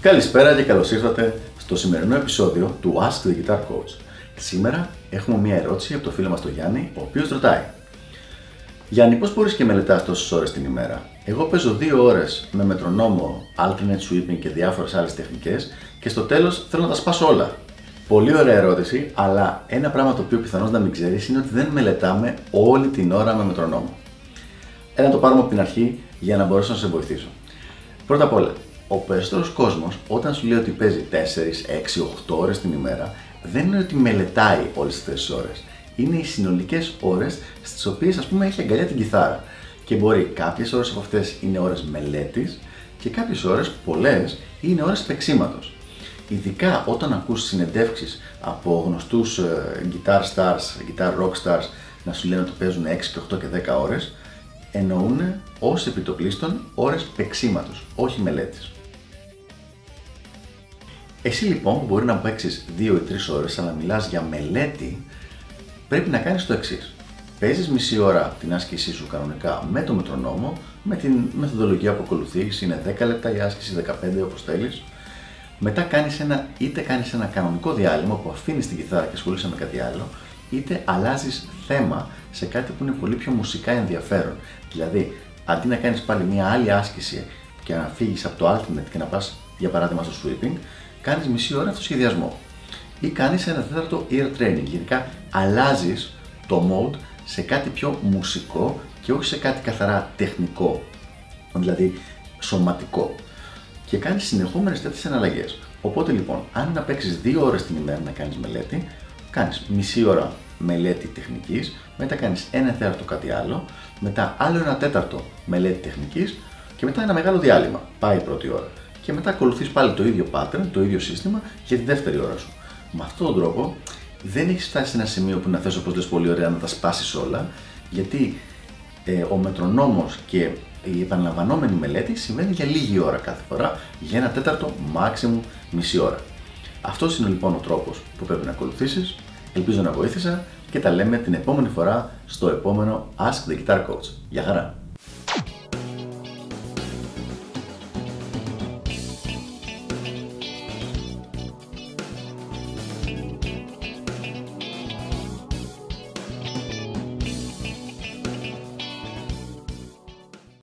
Καλησπέρα και καλώς ήρθατε στο σημερινό επεισόδιο του Ask the Guitar Coach. Σήμερα έχουμε μια ερώτηση από το φίλο μας τον Γιάννη, ο οποίος ρωτάει Γιάννη, πώς μπορείς και μελετάς τόσες ώρες την ημέρα; Εγώ παίζω δύο ώρες με μετρονόμο, alternate sweeping και διάφορες άλλες τεχνικές και στο τέλος θέλω να τα σπάσω όλα. Πολύ ωραία ερώτηση, αλλά ένα πράγμα το οποίο πιθανώς να μην ξέρεις είναι ότι δεν μελετάμε όλη την ώρα με μετρονόμο. Ένα το πάρουμε από την αρχή για να μπορέσω να σε βοηθήσω. Πρώτα απ' όλα, ο περισσότερος κόσμος, όταν σου λέει ότι παίζει 4, 6, 8 ώρες την ημέρα, δεν είναι ότι μελετάει όλες αυτές τις ώρες. Είναι οι συνολικές ώρες στις οποίες ας πούμε έχει αγκαλιά την κιθάρα. Και μπορεί κάποιες ώρες από αυτές είναι ώρες μελέτης και κάποιες ώρες, πολλές, είναι ώρες παίξήματο. Ειδικά όταν ακούς συνεντεύξεις από γνωστούς ε, guitar stars, guitar rock stars να σου λένε ότι παίζουν 6 και 8 και 10 ώρες, εννοούν ως επιτοπλίστων ώρες παίξήματος, όχι μελέτης. Εσύ λοιπόν που μπορεί να παίξεις 2 ή 3 ώρες, αλλά μιλάς για μελέτη, πρέπει να κάνεις το εξής. Παίζεις μισή ώρα την άσκησή σου κανονικά με το μετρονόμο, με την μεθοδολογία που ακολουθείς, είναι 10 λεπτά η άσκηση, 15 όπως θέλεις. Μετά κάνεις ένα, είτε κάνεις ένα κανονικό διάλειμμα που αφήνεις την κιθάρα και ασχολείσαι με κάτι άλλο, είτε αλλάζεις θέμα σε κάτι που είναι πολύ πιο μουσικά ενδιαφέρον. Δηλαδή, αντί να κάνεις πάλι μια άλλη άσκηση και να φύγεις από το Ultimate και να πας για παράδειγμα στο sweeping, κάνεις μισή ώρα αυτοσχεδιασμό. Ή κάνεις ένα τέταρτο ear training. Γενικά αλλάζεις το mode σε κάτι πιο μουσικό και όχι σε κάτι καθαρά τεχνικό, δηλαδή σωματικό. Και κάνει συνεχόμενες τέτοιες εναλλαγές. Οπότε λοιπόν, αν να παίξεις δύο ώρες την ημέρα να κάνεις μελέτη, κάνεις μισή ώρα μελέτη τεχνικής, μετά κάνεις ένα τέταρτο κάτι άλλο, μετά άλλο ένα τέταρτο μελέτη τεχνικής και μετά ένα μεγάλο διάλειμμα. Πάει η πρώτη ώρα και μετά ακολουθείς πάλι το ίδιο pattern, το ίδιο σύστημα για τη δεύτερη ώρα σου. Με αυτόν τον τρόπο δεν έχεις φτάσει σε ένα σημείο που να θες όπως λες πολύ ωραία να τα σπάσεις όλα, γιατί ε, ο μετρονόμος και η επαναλαμβανόμενη μελέτη συμβαίνει για λίγη ώρα κάθε φορά, για ένα τέταρτο, maximum μισή ώρα. Αυτός είναι λοιπόν ο τρόπος που πρέπει να ακολουθήσεις. Ελπίζω να βοήθησα και τα λέμε την επόμενη φορά στο επόμενο Ask the Guitar Coach. Γεια χαρά!